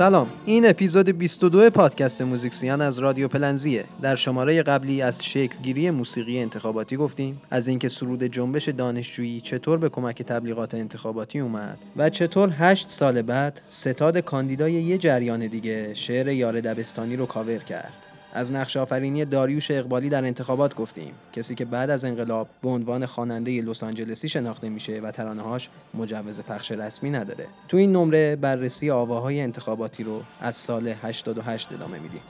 سلام. این اپیزود 22 پادکست موزیکسیان از رادیو پلنزیه. در شماره قبلی از شکلگیری موسیقی انتخاباتی گفتیم. از اینکه سرود جنبش دانشجویی چطور به کمک تبلیغات انتخاباتی اومد و چطور هشت سال بعد ستاد کاندیدای یه جریان دیگه شعر یار دبستانی رو کاور کرد. از نقش آفرینی داریوش اقبالی در انتخابات گفتیم. کسی که بعد از انقلاب به عنوان خواننده لس آنجلسی شناخته میشه و ترانه‌هاش مجوز پخش رسمی نداره. تو این نمره بررسی آواهای انتخاباتی رو از سال 88 ادامه میدیم.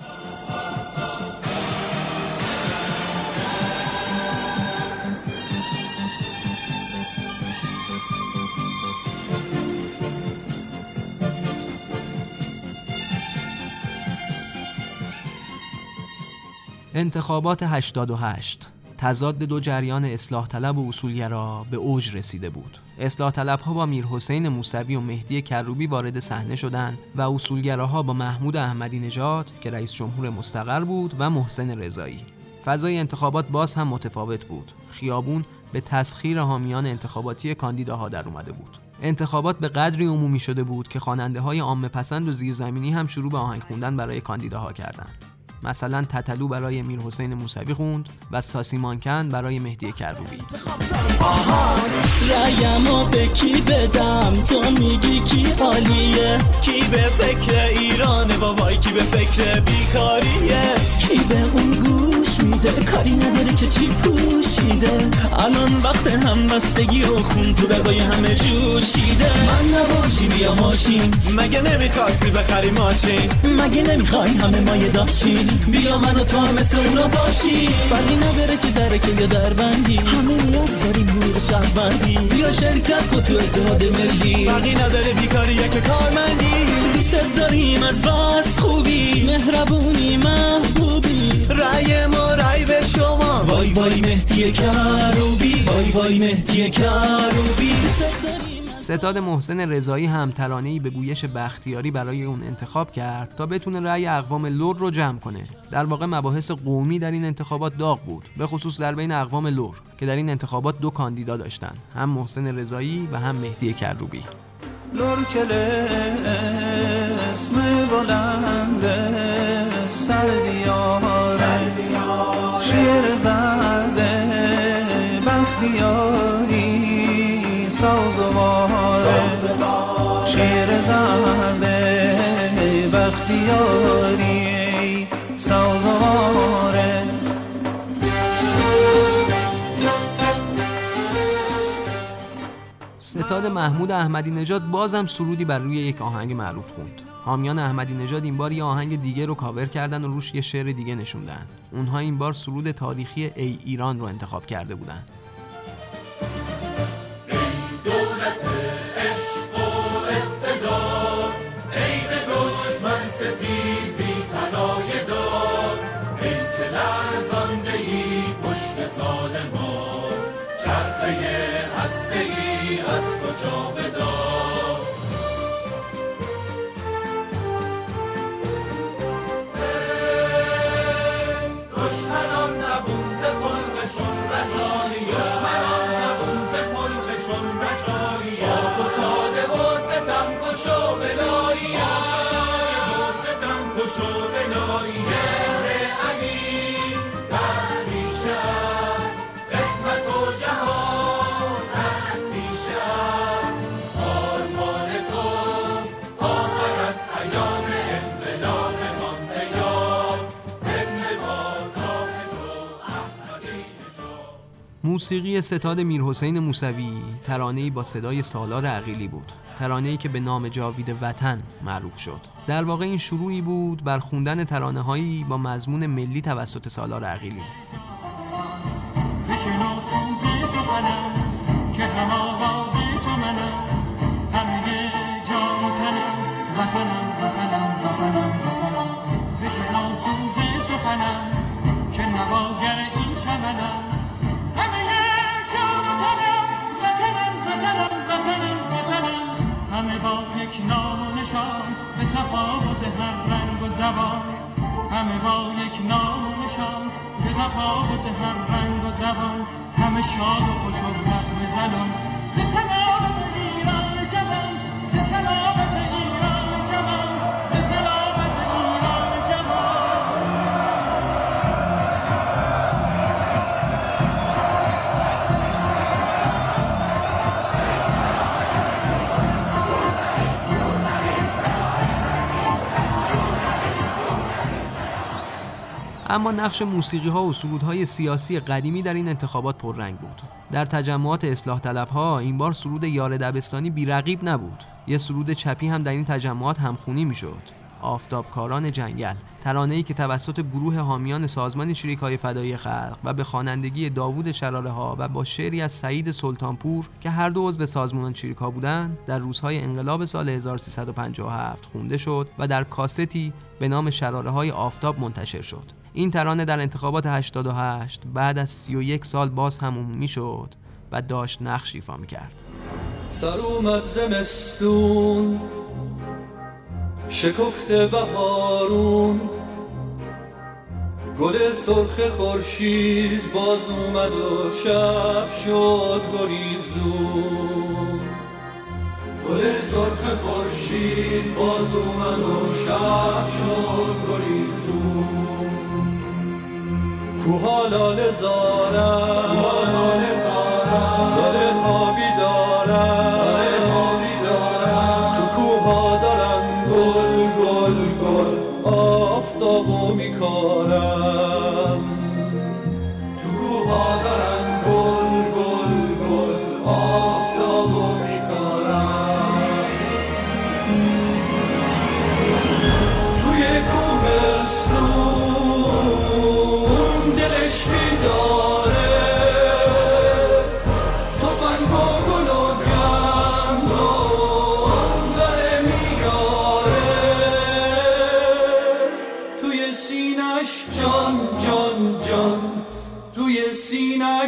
انتخابات 88 تضاد دو جریان اصلاح طلب و اصولگرا به اوج رسیده بود. اصلاح طلب ها با میر حسین موسوی و مهدی کروبی وارد صحنه شدند و اصولگراها با محمود احمدی نژاد که رئیس جمهور مستقر بود و محسن رضایی. فضای انتخابات باز هم متفاوت بود. خیابون به تسخیر حامیان انتخاباتی کاندیداها در اومده بود. انتخابات به قدری عمومی شده بود که خواننده های عامه پسند و زیرزمینی هم شروع به آهنگ خوندن برای کاندیداها کردند. مثلا تتلو برای میر حسین موسوی خوند و ساسی مانکن برای مهدی کروبی. رایمو به کی بدم؟ تو میگی کی حالیه کی به فکر ایرانه بابای کی به فکر بیکاریه؟ گوش میده کاری نداره که چی پوشیده. الان وقت همبستگی و خون تو رگای همه جوشیده. من نباشی بیا ماشین. مگه نمی‌خواستی بخری ماشین؟ مگه نمی‌خوای همه مایه داشین بیا من و تو مثل اونا باشی. فرقی نداره که درکه یا دربندی همه نیاز داریم حقوق شهروندی. بیا شرکت کن تو اتحاد ملی. فرقی نداره بیکاری که کارمندی. دوست داریم از بس خوبی. مهربونی محبوبی. رأی ما رأی به شما. وای وای مهدی کروبی. وای وای مهدی کروبی. ستاد محسن رضایی هم ترانه‌ای به گویش بختیاری برای اون انتخاب کرد تا بتونه رأی اقوام لور رو جمع کنه. در واقع مباحث قومی در این انتخابات داغ بود، به خصوص در بین اقوام لور که در این انتخابات دو کاندیدا داشتن، هم محسن رضایی و هم مهدی کروبی. لور اسم بلند سردیاره شیر زرده بختیاری سازواره شیر زرده بختیاری سازواره ستاد محمود احمدی نژاد بازم سرودی بر روی یک آهنگ معروف خوند. حامیان احمدی نژاد این بار یه آهنگ دیگه رو کاور کردن و روش یه شعر دیگه نشوندن. اونها این بار سرود تاریخی ای ایران رو انتخاب کرده بودن. اقتدار موسیقی ستاد میرحسین موسوی ترانه‌ای با صدای سالار عقیلی بود. ترانه‌ای که به نام جاوید وطن معروف شد. در واقع این شروعی بود بر خوندن ترانه‌هایی با مضمون ملی توسط سالار عقیلی. شاد و خوش و نغمه اما نقش موسیقی ها و سرودهای سیاسی قدیمی در این انتخابات پررنگ بود. در تجمعات اصلاح طلب ها این بار سرود یار دبستانی بیرقیب نبود. یه سرود چپی هم در این تجمعات همخونی می‌شد. آفتابکاران جنگل ترانه‌ای که توسط گروه حامیان سازمان شریک‌های فدایی خلق و به خوانندگی داوود شراره ها و با شعری از سعید سلطانپور که هر دو عضو سازمان شریک‌ها بودند در روزهای انقلاب سال 1357 خونده شد و در کاستی به نام شراره های آفتاب منتشر شد. این ترانه در انتخابات 88 بعد از 31 سال باز هم عمومی شد و داشت نقش ایفا می‌کرد. سر اومد زمستون شکفته بهارون. گل سرخ خورشید باز اومد و شب شد گریزون. گل سرخ خورشید باز اومد و شب شد گریزون. کوها لاله زارن. لاله ها بیدارن. تو کوها دارن گل گل گل. آفتابو میکارن.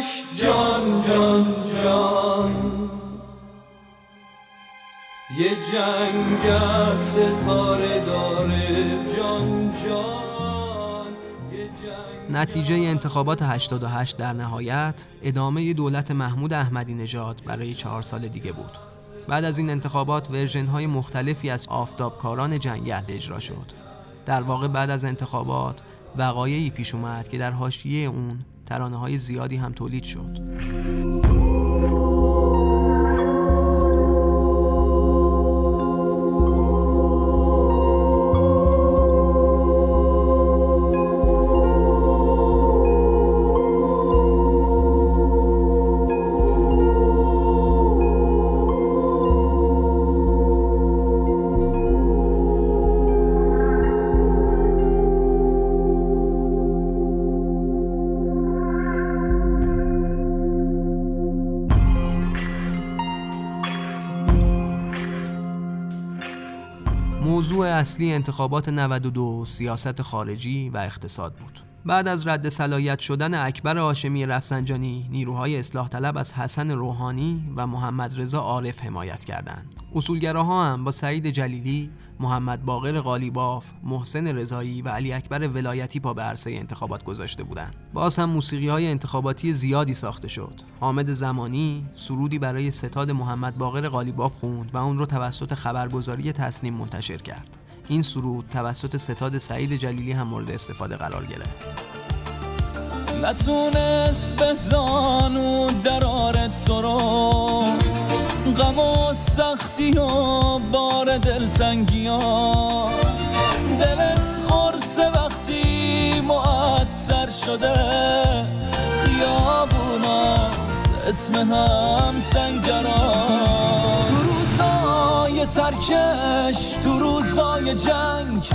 سینش جان جان جان یه جنگل ستاره داره جان جان نتیجه انتخابات 88 در نهایت ادامه دولت محمود احمدی نژاد برای چهار سال دیگه بود. بعد از این انتخابات ورژن های مختلفی از آفتابکاران جنگل اجرا شد. در واقع بعد از انتخابات وقایعی پیش اومد که در حاشیه اون ترانه های زیادی هم تولید شد. اصلی انتخابات 92 سیاست خارجی و اقتصاد بود. بعد از رد صلاحیت شدن اکبر هاشمی رفسنجانی، نیروهای اصلاح طلب از حسن روحانی و محمد رضا عارف حمایت کردند. اصولگراها هم با سعید جلیلی، محمد باقر قالیباف، محسن رضایی و علی اکبر ولایتی پا به عرصه انتخابات گذاشته بودند. باز هم موسیقی های انتخاباتی زیادی ساخته شد. حامد زمانی سرودی برای ستاد محمد باقر قالیباف خوند و اون رو توسط خبرگزاری تصنیم منتشر کرد. این سرود توسط ستاد سعید جلیلی هم مورد استفاده قرار گرفت. نتونست به زانو درارت تو رو غم و سختی و بار دلتنگیات دلت خورسه وقتی معطر شده خیابونات اسم هم سنگرات تو ترکش تو روزای جنگ.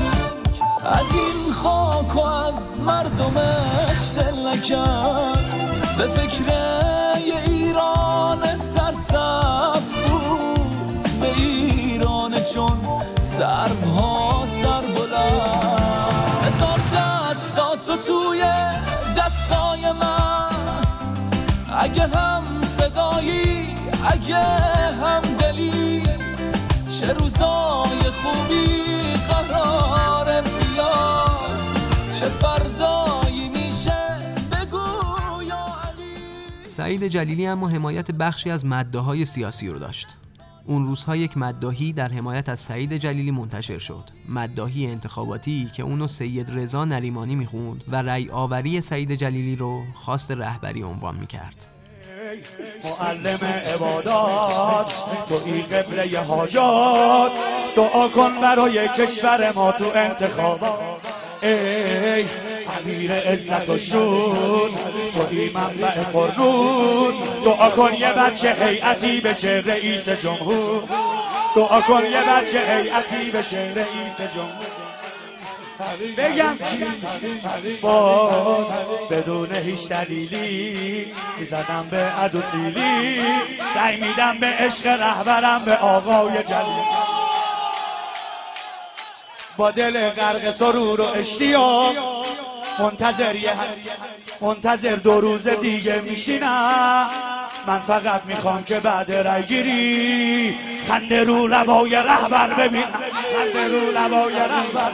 از این خاک و از مردمش دل نکرد. به فکر ایران سرسبز بود. به ایران چون سروها سر بلند. بذار دستاتو توی دستای من. اگه هم صدایی اگه هم چه روزای خوبی قرار بیاد چه فردایی میشه بگو یا علی سعید جلیلی اما حمایت بخشی از مده های سیاسی رو داشت. اون روزها یک مداهی در حمایت از سعید جلیلی منتشر شد. مداهی انتخاباتی که اونو سید رضا نریمانی می‌خوند و رأی آوری سعید جلیلی رو خواست رهبری عنوان می‌کرد. معلم عبادات توی قبله حاجات. دعا کن برای کشور ما تو انتخابات. ای امیر عزت و شون توی منبع قرنون دعا کن یه بچه هیئتی بشه رئیس جمهور. دعا کن یه بچه هیئتی بشه رئیس جمهور. بگم چی باز بدون هیچ دلیلی می‌زدم به عدو سیلی رای میدم به عشق رهبرم به آقای جلیل. با دل غرق سرور و اشتیاق منتظر یه منتظر دو روز دیگه میشینم. من فقط می‌خوام که بعد رای گیری. خنده رو لبای رهبر ببینم خنده رو لبای رهبر.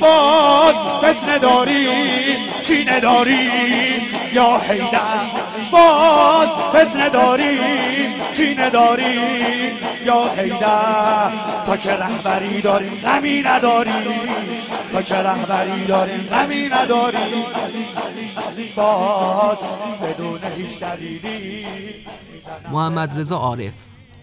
باز فتنه داریم چینه داریم یا حیدر. باز فتنه داریم چینه داریم یا حیدر. تا که رهبری داریم غمی نداریم. تا که رهبری داریم غمی نداریم باز بدون هیچ دلیلی محمد رضا عارف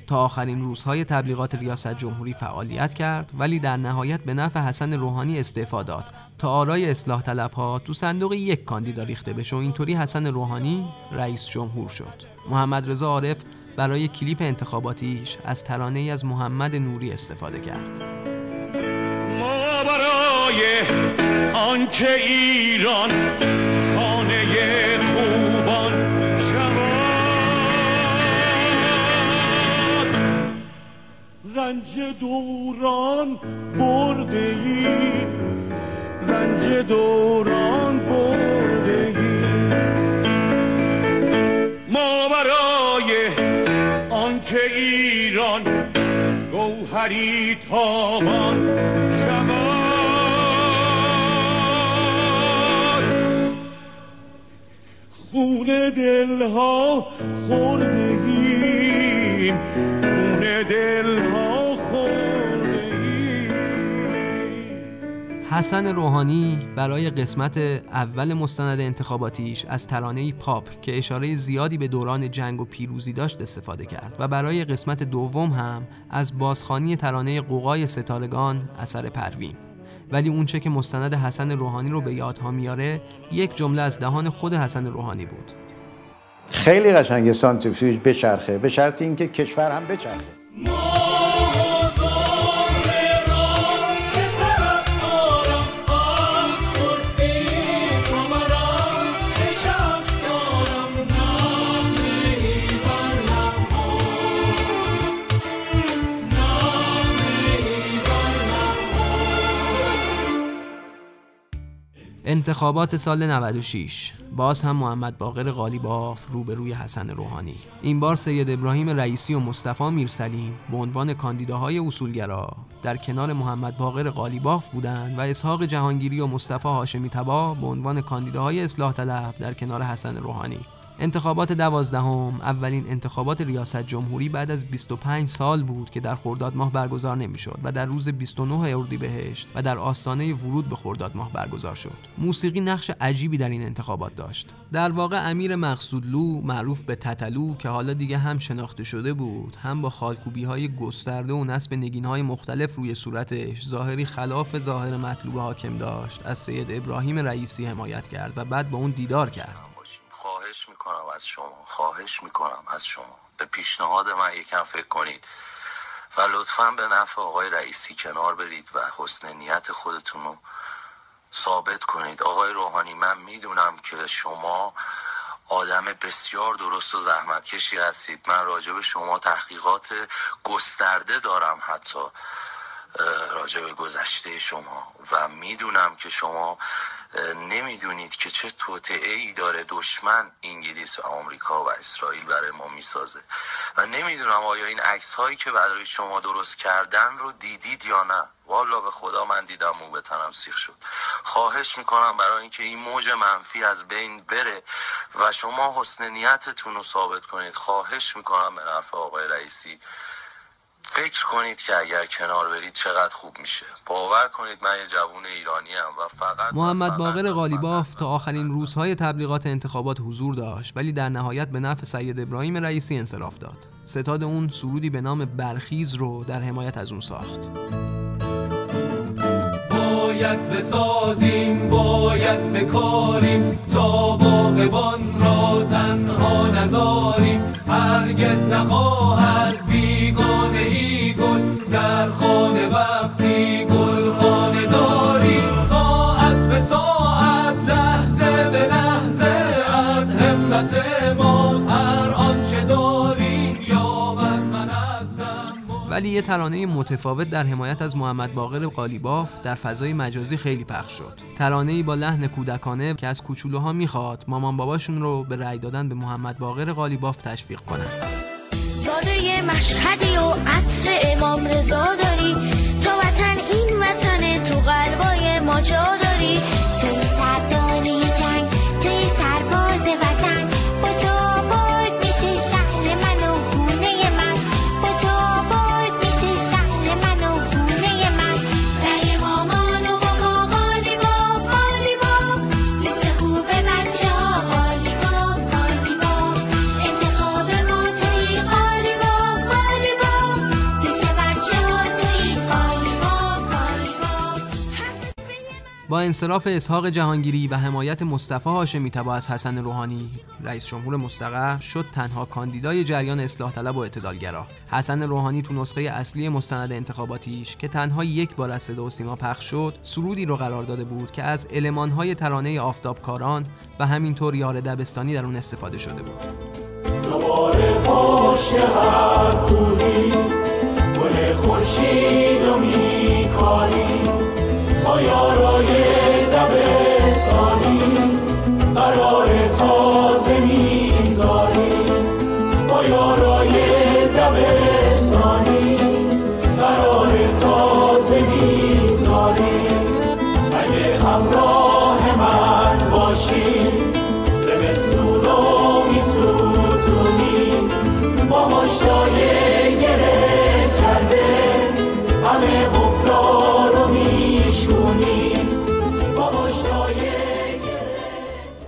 تا آخرین روزهای تبلیغات ریاست جمهوری فعالیت کرد ولی در نهایت به نفع حسن روحانی استعفا داد. تا آرای اصلاح طلب ها تو صندوق یک کاندیدا ریخته بشه و اینطوری حسن روحانی رئیس جمهور شد. محمد رضا عارف برای کلیپ انتخاباتیش از ترانه ای از محمد نوری استفاده کرد. آنکه ایران خانه خوبان شود. رنج دوران برده ای رنج دوران برده ای ما برای آنکه ایران گوهری تابان شود. خون دلها خوردگیم خون دلها خوردگیم حسن روحانی برای قسمت اول مستند انتخاباتیش از ترانه پاپ که اشاره زیادی به دوران جنگ و پیروزی داشت استفاده کرد و برای قسمت دوم هم از بازخوانی ترانه قوقای ستارگان اثر پروین. ولی اونچه که مستند حسن روحانی رو به یادها میاره یک جمله از دهان خود حسن روحانی بود. خیلی قشنگ سانتریفیوژ بچرخه به شرط اینکه کشور هم بچرخه. انتخابات سال 96 باز هم محمد باقر غالیباف روبروی حسن روحانی. این بار سید ابراهیم رئیسی و مصطفی میرسلیم به عنوان کاندیداهای اصولگرا. در کنار محمد باقر غالیباف بودند و اسحاق جهانگیری و مصطفی هاشمی تبا به عنوان کاندیداهای اصلاح طلب در کنار حسن روحانی. انتخابات دوازدهم اولین انتخابات ریاست جمهوری بعد از 25 سال بود که در خرداد ماه برگزار نمی‌شد و در روز 29 اردیبهشت و در آستانه ورود به خرداد ماه برگزار شد. موسیقی نقش عجیبی در این انتخابات داشت. در واقع امیر مقصودلو معروف به تتلو که حالا دیگه هم شناخته شده بود، هم با خالکوبی های گسترده و نصب نگین های مختلف روی صورتش ظاهری خلاف ظاهر مطلوب حاکم داشت، از سید ابراهیم رئیسی حمایت کرد و بعد با اون دیدار کرد. خواهش می‌کنم از شما خواهش می‌کنم از شما. به پیشنهاد من یکم فکر کنید و لطفا به نفع آقای رئیسی کنار برید و حسن نیت خودتون رو ثابت کنید. آقای روحانی من می‌دونم که شما آدم بسیار درست و زحمتکشی هستید. من راجع به شما تحقیقات گسترده دارم حتی راجع به گذشته شما. و می‌دونم که شما نمی‌دونید که چه توطعه ای داره دشمن انگلیس و آمریکا و اسرائیل برای ما می‌سازه. و نمی‌دونم آیا این عکس هایی که برای شما درست کردن رو دیدید یا نه. والا به خدا من دیدم مو به تنم سیخ شد. خواهش می‌کنم برای اینکه این موج منفی از بین بره و شما حسن نیتتون رو ثابت کنید. خواهش می‌کنم به نفع آقای رئیسی. فکر کنید که اگر کنار برید چقدر خوب میشه. باور کنید من یه جوون ایرانی هم و فقط محمد باقر غالیباف تا آخرین روزهای تبلیغات انتخابات حضور داشت ولی در نهایت به نفع سید ابراهیم رئیسی انصراف داد. ستاد اون سرودی به نام برخیز رو در حمایت از اون ساخت. باید بسازیم باید بکاریم تا باغبان را تنها نذاریم. هرگز نخواه از بیگانه ای گل در خانه وقتی گل خانه داریم ساعت به ساعت لحظه به لحظه از همت ماست هر آنچه داریم یابد من هستم ولی یه ترانه متفاوت در حمایت از محمد باقر قالیباف در فضای مجازی خیلی پخش شد. ترانه با لحن کودکانه که از کوچولوها می‌خواد مامان باباشون رو به رأی دادن به محمد باقر قالیباف تشویق کنن. زاده مشهدی و عطر امام رضا داری. تو وطن این وطن تو قلبای ما جا داری. با انصراف اسحاق جهانگیری و حمایت مصطفی هاشمی تبا از حسن روحانی. رئیس جمهور مستقر شد تنها کاندیدای جریان اصلاح طلب و اعتدالگرا. حسن روحانی تو نسخه اصلی مستند انتخاباتیش که تنها یک بار از صدا و سیما پخش شد سرودی رو قرار داده بود که از المانهای ترانه آفتابکاران و همینطور یار دبستانی در اون استفاده شده بود. دوباره هر و با یارای دبستانی قرار تازه می‌ذاری با یارای دبستانی قرار تازه می‌ذاری اگه همراه من باشی زمستون رو میسوزونی. با مشتای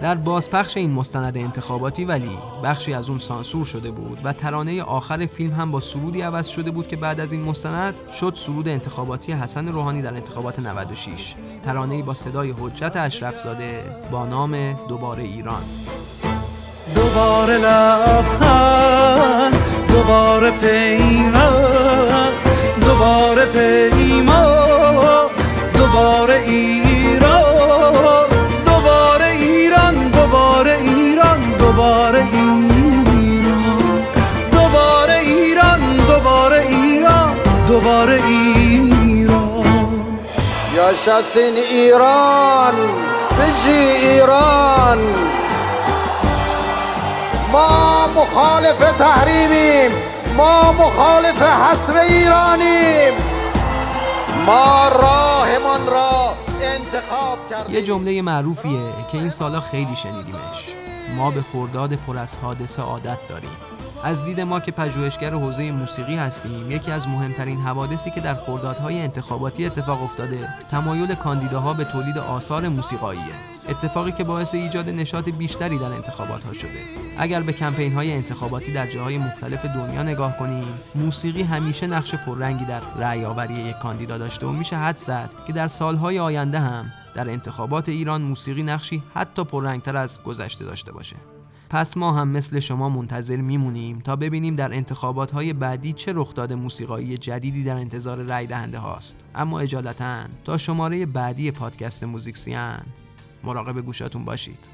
در بازپخش این مستند انتخاباتی ولی بخشی از اون سانسور شده بود و ترانه آخر فیلم هم با سرودی عوض شده بود که بعد از این مستند شد سرود انتخاباتی حسن روحانی در انتخابات 96 ترانه با صدای حجت اشرف زاده با نام دوباره ایران. دوباره لبخند دوباره پیمان دوباره پیمان دوباره ایران. دوباره ایران. yaşasın İran, bizi İran. ما مخالف تحریمیم ما مخالف حصر ایرانیم. ما راهمان را انتخاب کردیم. یه جمله معروفیه که این سالا خیلی شنیدیمش. ما به خورداد پر از حادثه عادت داریم. از دید ما که پژوهشگر حوزه موسیقی هستیم یکی از مهمترین حوادثی که در خردادهای انتخاباتی اتفاق افتاده تمایل کاندیداها به تولید آثار موسیقاییه اتفاقی که باعث ایجاد نشاط بیشتری در انتخابات ها شده. اگر به کمپین های انتخاباتی در جاهای مختلف دنیا نگاه کنیم موسیقی همیشه نقش پررنگی در رأی آوری یک کاندیدا داشته و میشه حد زد که در سالهای آینده هم در انتخابات ایران موسیقی نقشی حتی پررنگتر از گذشته داشته باشه. پس ما هم مثل شما منتظر میمونیم تا ببینیم در انتخابات های بعدی چه رخداد موسیقایی جدیدی در انتظار رأی دهنده هاست. اما اجالتا تا شماره بعدی پادکست موزیکسیان. مراقب گوشاتون باشید.